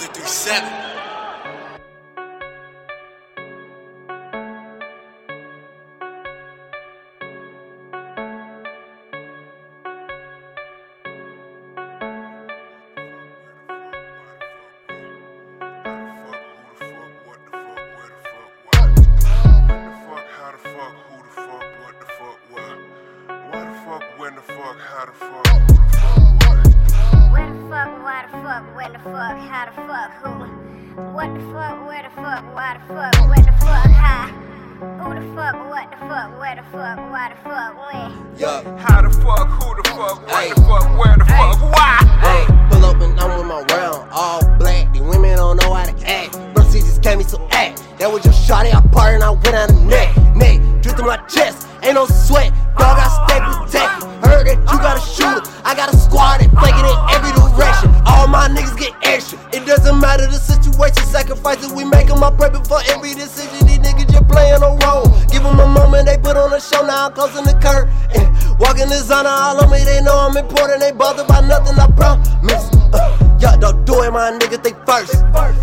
337. when the fuck, how the fuck, who the fuck, what the fuck what? What the fuck, when the fuck, how the fuck, fuck, the fuck, how the fuck, who? What the fuck, where the fuck, why the fuck, when the fuck, how? Who the fuck, what the fuck, where the fuck, why the fuck, when? Yeah. How the fuck, who the fuck, what the fuck, where the fuck, why? Hey, pull up and I'm with my round, all black. These women don't know how to act. Bro, she just gave me some act. That was just shotty, I party and I went out the neck. Neck, drip through my chest, ain't no sweat. Sacrifices we make them. I pray before every decision. These niggas just playing a role. Give them a moment, they put on a show. Now I'm closing the curtain. Walking this honor all on me, they know I'm important. They bothered by nothing, I promise. Uh, y'all don't do it, my niggas, they first.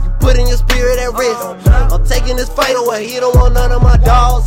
You put in your spirit at risk. I'm taking this fight away. He don't want none of my dogs.